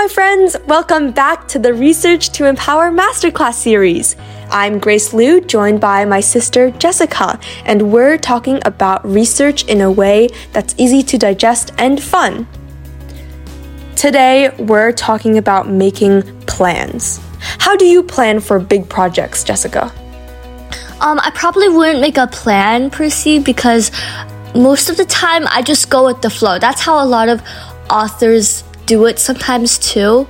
my friends. Welcome back to the Research to Empower Masterclass series. I'm Grace Liu, joined by my sister Jessica, and we're talking about research in a way that's easy to digest and fun. Today, we're talking about making plans. How do you plan for big projects, Jessica? Um, I probably wouldn't make a plan per se because most of the time I just go with the flow. That's how a lot of authors do it sometimes too.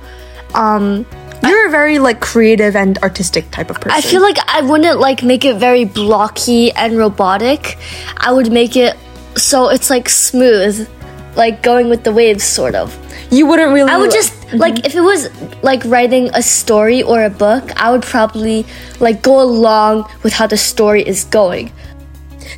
Um, You're a very like creative and artistic type of person. I feel like I wouldn't like make it very blocky and robotic. I would make it so it's like smooth, like going with the waves, sort of. you wouldn't really. I would just like if it was like writing a story or a book, I would probably like go along with how the story is going.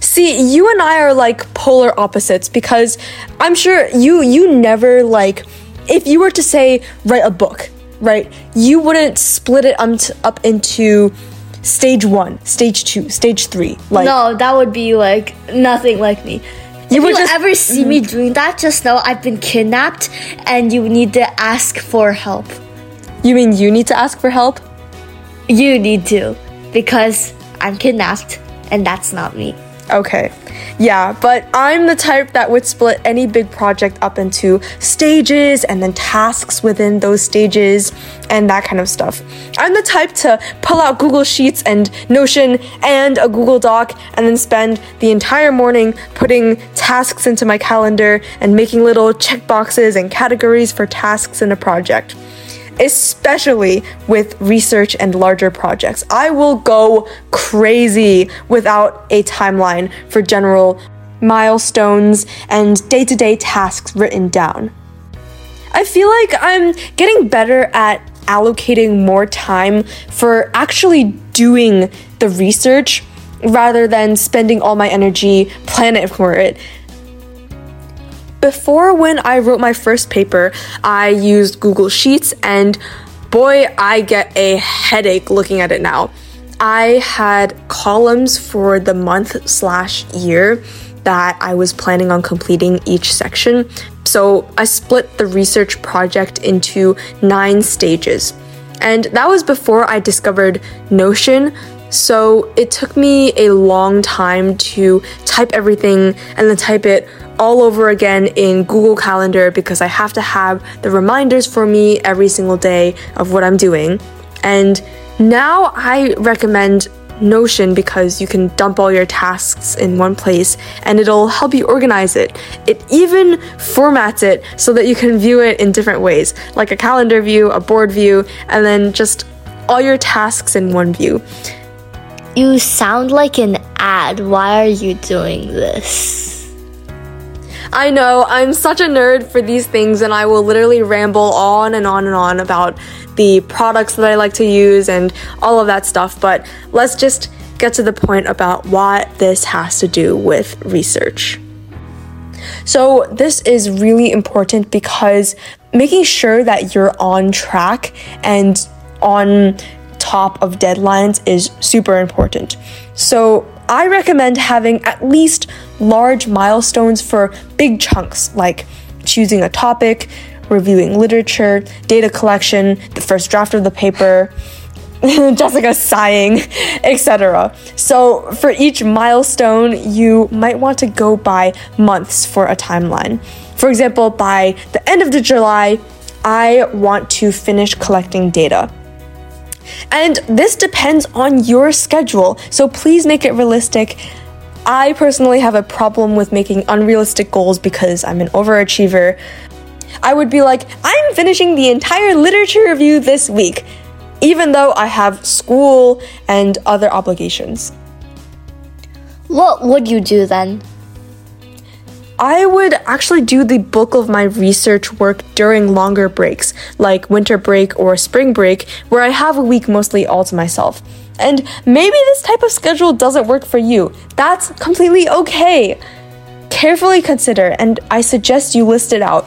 See, you and I are like polar opposites because I'm sure you you never like if you were to say write a book, right? You wouldn't split it up into stage 1, stage 2, stage 3. Like No, that would be like nothing like me. You if would you just- ever see me mm-hmm. doing that, just know I've been kidnapped and you need to ask for help. you mean you need to ask for help? You need to because I'm kidnapped and that's not me. Okay. Yeah, but I'm the type that would split any big project up into stages and then tasks within those stages and that kind of stuff. I'm the type to pull out Google Sheets and Notion and a Google Doc and then spend the entire morning putting tasks into my calendar and making little checkboxes and categories for tasks in a project especially with research and larger projects. I will go crazy without a timeline for general milestones and day to day tasks written down. I feel like I'm getting better at allocating more time for actually doing the research rather than spending all my energy planning for it before when I wrote my first paper, I used Google Sheets and boy, I get a headache looking at it now. I had columns for the month slash year that I was planning on completing each section. So I split the research project into nine stages. And that was before I discovered Notion. So it took me a long time to type everything and then type it all over again in Google Calendar because I have to have the reminders for me every single day of what I'm doing. And now I recommend Notion because you can dump all your tasks in one place and it'll help you organize it. It even formats it so that you can view it in different ways, like a calendar view, a board view, and then just all your tasks in one view. You sound like an ad. Why are you doing this? I know, I'm such a nerd for these things, and I will literally ramble on and on and on about the products that I like to use and all of that stuff. But let's just get to the point about what this has to do with research. So, this is really important because making sure that you're on track and on top of deadlines is super important. So, I recommend having at least large milestones for big chunks like choosing a topic, reviewing literature, data collection, the first draft of the paper, Jessica sighing, etc. So, for each milestone, you might want to go by months for a timeline. For example, by the end of the July, I want to finish collecting data. And this depends on your schedule, so please make it realistic. I personally have a problem with making unrealistic goals because I'm an overachiever. I would be like, I'm finishing the entire literature review this week, even though I have school and other obligations. What would you do then? I would actually do the bulk of my research work during longer breaks, like winter break or spring break, where I have a week mostly all to myself. And maybe this type of schedule doesn't work for you. That's completely okay. Carefully consider, and I suggest you list it out.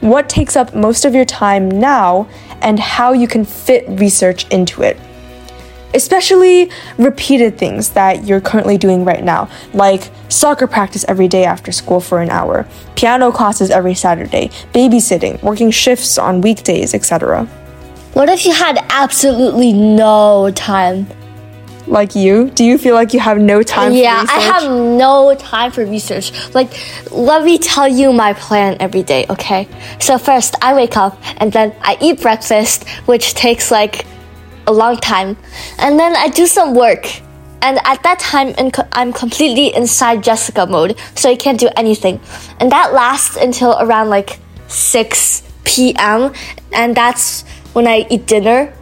What takes up most of your time now, and how you can fit research into it. Especially repeated things that you're currently doing right now, like soccer practice every day after school for an hour, piano classes every Saturday, babysitting, working shifts on weekdays, etc. What if you had absolutely no time? Like you? Do you feel like you have no time yeah, I have no time for research. Like, let me tell you my plan every day, okay? So, first, I wake up and then I eat breakfast, which takes like a long time. And then I do some work. And at that time, I'm completely inside Jessica mode, so I can't do anything. And that lasts until around like 6 p.m. And that's when I eat dinner.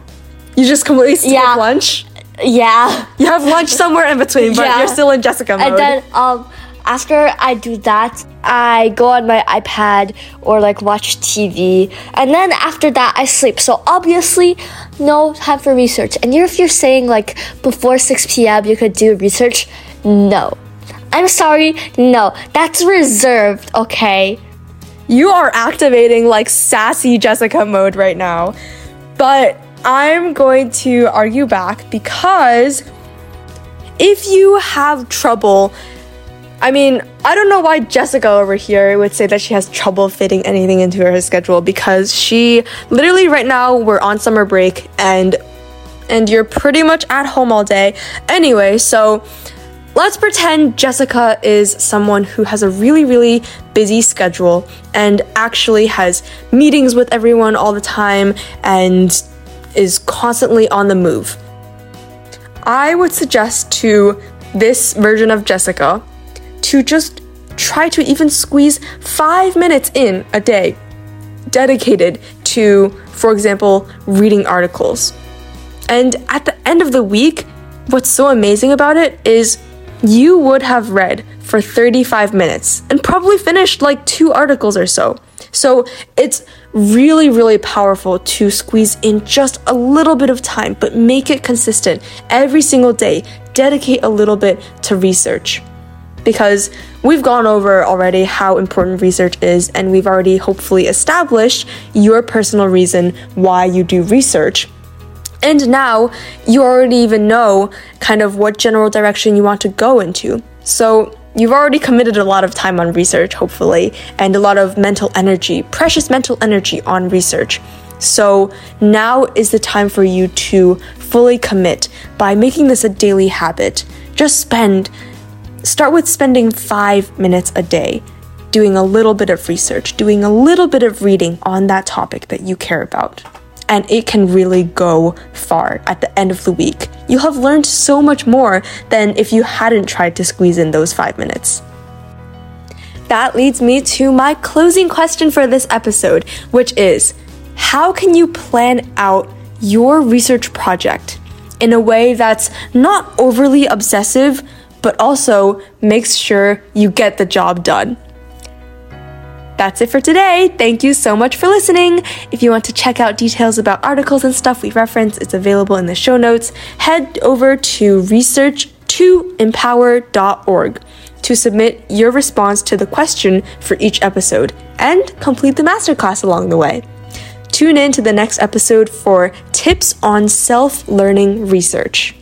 You just completely skip yeah. lunch? Yeah. You have lunch somewhere in between, but yeah. you're still in Jessica mode. And then um after I do that, I go on my iPad or like watch TV. And then after that, I sleep. So obviously, no time for research. And if you're saying like before 6 p.m. you could do research, no. I'm sorry, no. That's reserved, okay? You are activating like sassy Jessica mode right now. But I'm going to argue back because if you have trouble, I mean, I don't know why Jessica over here would say that she has trouble fitting anything into her schedule because she literally right now we're on summer break and and you're pretty much at home all day. Anyway, so let's pretend Jessica is someone who has a really, really busy schedule and actually has meetings with everyone all the time and is constantly on the move. I would suggest to this version of Jessica to just try to even squeeze five minutes in a day dedicated to, for example, reading articles. And at the end of the week, what's so amazing about it is you would have read for 35 minutes and probably finished like two articles or so. So it's really, really powerful to squeeze in just a little bit of time, but make it consistent every single day. Dedicate a little bit to research. Because we've gone over already how important research is, and we've already hopefully established your personal reason why you do research. And now you already even know kind of what general direction you want to go into. So you've already committed a lot of time on research, hopefully, and a lot of mental energy, precious mental energy on research. So now is the time for you to fully commit by making this a daily habit. Just spend, start with spending five minutes a day doing a little bit of research, doing a little bit of reading on that topic that you care about and it can really go far at the end of the week. You'll have learned so much more than if you hadn't tried to squeeze in those five minutes. That leads me to my closing question for this episode, which is how can you plan out your research project in a way that's not overly obsessive, but also makes sure you get the job done? That's it for today. Thank you so much for listening. If you want to check out details about articles and stuff we reference, it's available in the show notes. Head over to research2empower.org to submit your response to the question for each episode and complete the masterclass along the way. Tune in to the next episode for tips on self learning research.